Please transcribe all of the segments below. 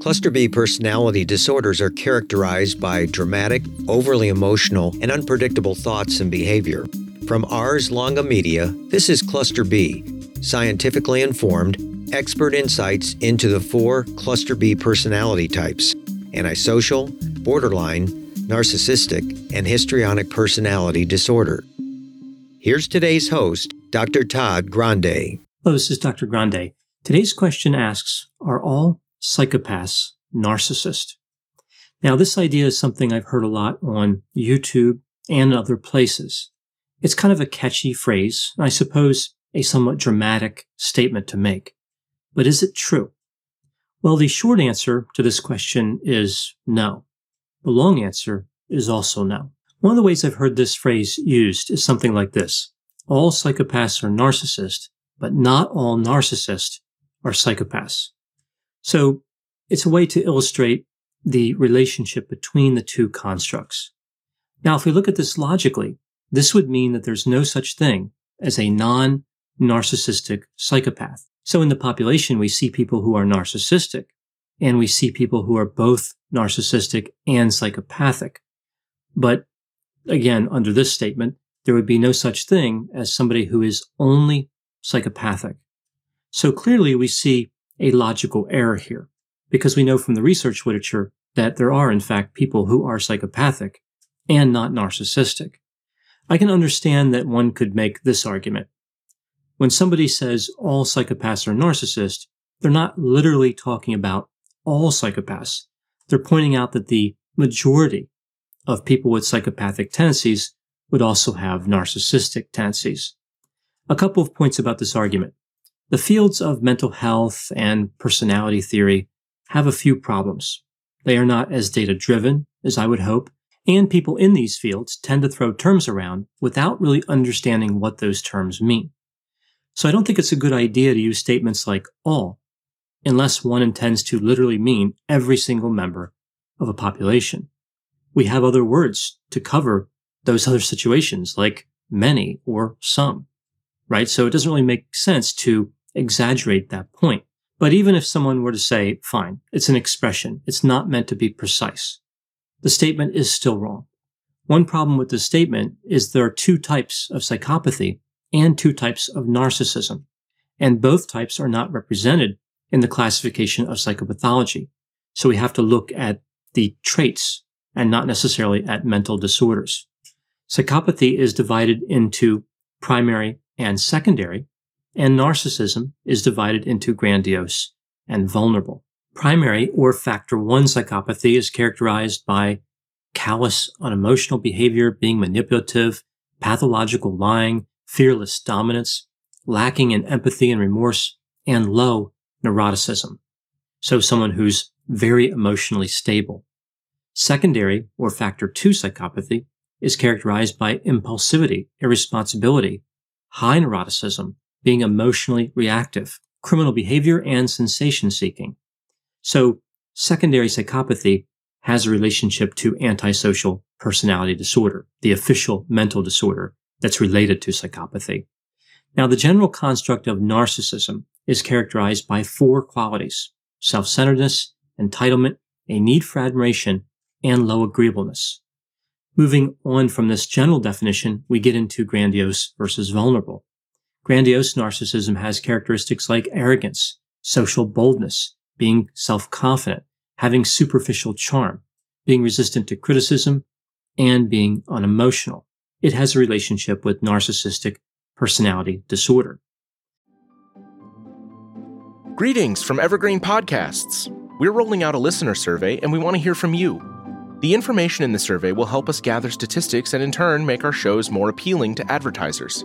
Cluster B personality disorders are characterized by dramatic, overly emotional, and unpredictable thoughts and behavior. From Ars Longa Media, this is Cluster B, scientifically informed, expert insights into the four Cluster B personality types antisocial, borderline, narcissistic, and histrionic personality disorder. Here's today's host, Dr. Todd Grande. Hello, this is Dr. Grande. Today's question asks Are all psychopaths narcissist? Now, this idea is something I've heard a lot on YouTube and other places. It's kind of a catchy phrase, and I suppose a somewhat dramatic statement to make. But is it true? Well, the short answer to this question is no. The long answer is also no. One of the ways I've heard this phrase used is something like this. All psychopaths are narcissists, but not all narcissists are psychopaths. So it's a way to illustrate the relationship between the two constructs. Now, if we look at this logically, this would mean that there's no such thing as a non-narcissistic psychopath. So in the population, we see people who are narcissistic and we see people who are both narcissistic and psychopathic. But again, under this statement, there would be no such thing as somebody who is only psychopathic. So clearly we see a logical error here because we know from the research literature that there are, in fact, people who are psychopathic and not narcissistic. I can understand that one could make this argument. When somebody says all psychopaths are narcissists, they're not literally talking about all psychopaths. They're pointing out that the majority of people with psychopathic tendencies would also have narcissistic tendencies. A couple of points about this argument. The fields of mental health and personality theory have a few problems. They are not as data driven as I would hope, and people in these fields tend to throw terms around without really understanding what those terms mean. So I don't think it's a good idea to use statements like all unless one intends to literally mean every single member of a population. We have other words to cover those other situations like many or some, right? So it doesn't really make sense to exaggerate that point. But even if someone were to say, fine, it's an expression, it's not meant to be precise, the statement is still wrong. One problem with this statement is there are two types of psychopathy and two types of narcissism, and both types are not represented in the classification of psychopathology. So we have to look at the traits and not necessarily at mental disorders. Psychopathy is divided into primary and secondary, and narcissism is divided into grandiose and vulnerable. Primary or factor one psychopathy is characterized by callous, unemotional behavior, being manipulative, pathological lying, fearless dominance, lacking in empathy and remorse, and low neuroticism. So someone who's very emotionally stable. Secondary or factor two psychopathy is characterized by impulsivity, irresponsibility, high neuroticism, being emotionally reactive, criminal behavior, and sensation seeking. So secondary psychopathy has a relationship to antisocial personality disorder, the official mental disorder that's related to psychopathy. Now, the general construct of narcissism is characterized by four qualities, self-centeredness, entitlement, a need for admiration, and low agreeableness. Moving on from this general definition, we get into grandiose versus vulnerable. Grandiose narcissism has characteristics like arrogance, social boldness, being self-confident, having superficial charm, being resistant to criticism, and being unemotional. It has a relationship with narcissistic personality disorder. Greetings from Evergreen Podcasts. We're rolling out a listener survey and we want to hear from you. The information in the survey will help us gather statistics and in turn make our shows more appealing to advertisers.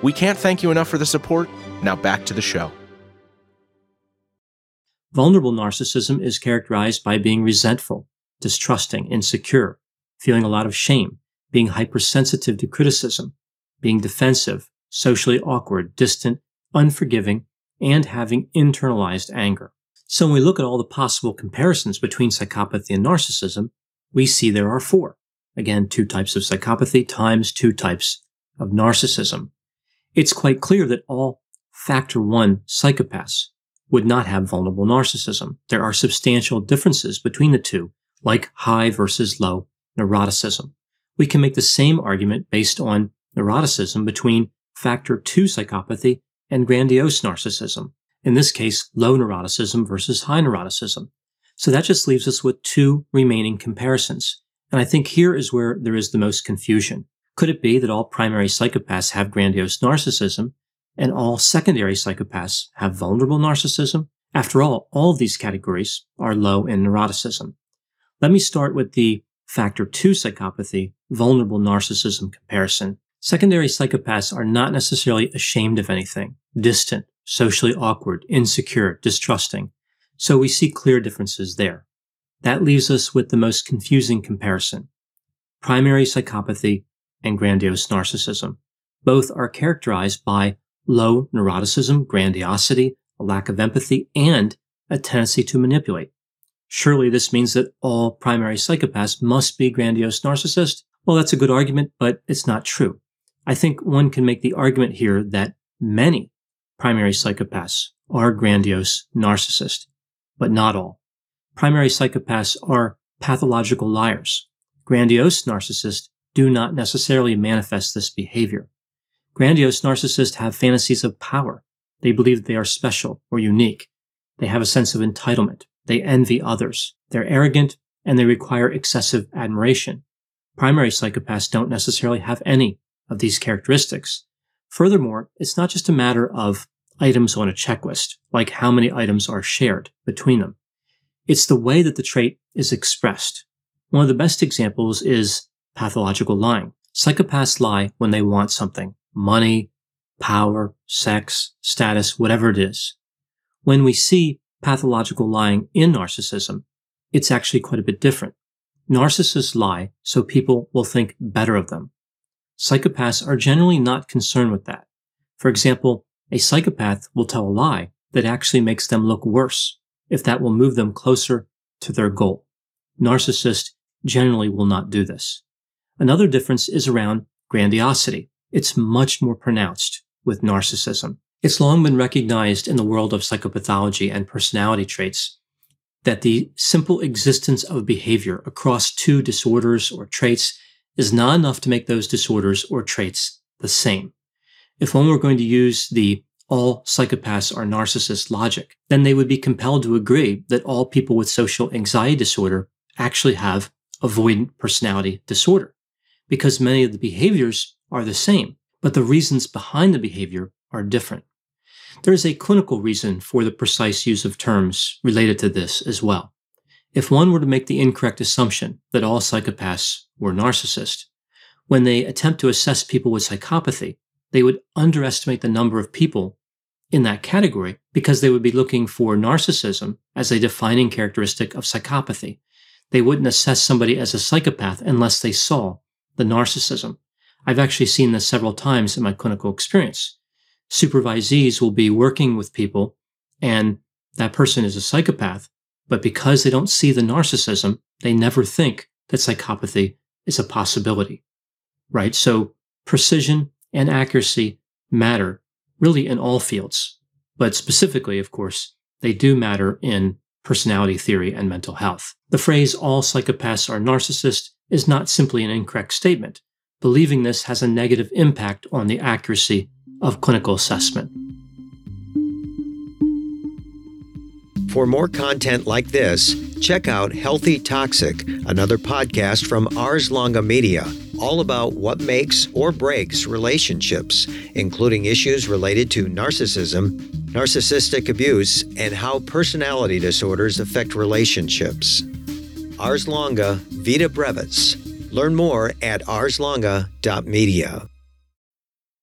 We can't thank you enough for the support. Now back to the show. Vulnerable narcissism is characterized by being resentful, distrusting, insecure, feeling a lot of shame, being hypersensitive to criticism, being defensive, socially awkward, distant, unforgiving, and having internalized anger. So when we look at all the possible comparisons between psychopathy and narcissism, we see there are four. Again, two types of psychopathy times two types of narcissism. It's quite clear that all factor one psychopaths would not have vulnerable narcissism. There are substantial differences between the two, like high versus low neuroticism. We can make the same argument based on neuroticism between factor two psychopathy and grandiose narcissism. In this case, low neuroticism versus high neuroticism. So that just leaves us with two remaining comparisons. And I think here is where there is the most confusion. Could it be that all primary psychopaths have grandiose narcissism and all secondary psychopaths have vulnerable narcissism? After all, all these categories are low in neuroticism. Let me start with the factor two psychopathy, vulnerable narcissism comparison. Secondary psychopaths are not necessarily ashamed of anything, distant, socially awkward, insecure, distrusting. So we see clear differences there. That leaves us with the most confusing comparison. Primary psychopathy and grandiose narcissism. Both are characterized by low neuroticism, grandiosity, a lack of empathy, and a tendency to manipulate. Surely this means that all primary psychopaths must be grandiose narcissists. Well, that's a good argument, but it's not true. I think one can make the argument here that many primary psychopaths are grandiose narcissists, but not all. Primary psychopaths are pathological liars. Grandiose narcissists do not necessarily manifest this behavior. Grandiose narcissists have fantasies of power. They believe they are special or unique. They have a sense of entitlement. They envy others. They're arrogant and they require excessive admiration. Primary psychopaths don't necessarily have any of these characteristics. Furthermore, it's not just a matter of items on a checklist, like how many items are shared between them. It's the way that the trait is expressed. One of the best examples is pathological lying. Psychopaths lie when they want something, money, power, sex, status, whatever it is. When we see pathological lying in narcissism, it's actually quite a bit different. Narcissists lie so people will think better of them. Psychopaths are generally not concerned with that. For example, a psychopath will tell a lie that actually makes them look worse if that will move them closer to their goal. Narcissists generally will not do this. Another difference is around grandiosity. It's much more pronounced with narcissism. It's long been recognized in the world of psychopathology and personality traits that the simple existence of behavior across two disorders or traits is not enough to make those disorders or traits the same. If one were going to use the all psychopaths are narcissist logic, then they would be compelled to agree that all people with social anxiety disorder actually have avoidant personality disorder because many of the behaviors are the same, but the reasons behind the behavior are different. There is a clinical reason for the precise use of terms related to this as well. If one were to make the incorrect assumption that all psychopaths were narcissists, when they attempt to assess people with psychopathy, they would underestimate the number of people in that category because they would be looking for narcissism as a defining characteristic of psychopathy. They wouldn't assess somebody as a psychopath unless they saw the narcissism. I've actually seen this several times in my clinical experience supervisees will be working with people and that person is a psychopath, but because they don't see the narcissism, they never think that psychopathy is a possibility, right? So precision and accuracy matter really in all fields, but specifically, of course, they do matter in personality theory and mental health. The phrase all psychopaths are narcissists is not simply an incorrect statement. Believing this has a negative impact on the accuracy of clinical assessment. For more content like this, check out Healthy Toxic, another podcast from Ars Longa Media, all about what makes or breaks relationships, including issues related to narcissism, narcissistic abuse, and how personality disorders affect relationships. Ars Longa Vita Brevis. Learn more at arslonga.media.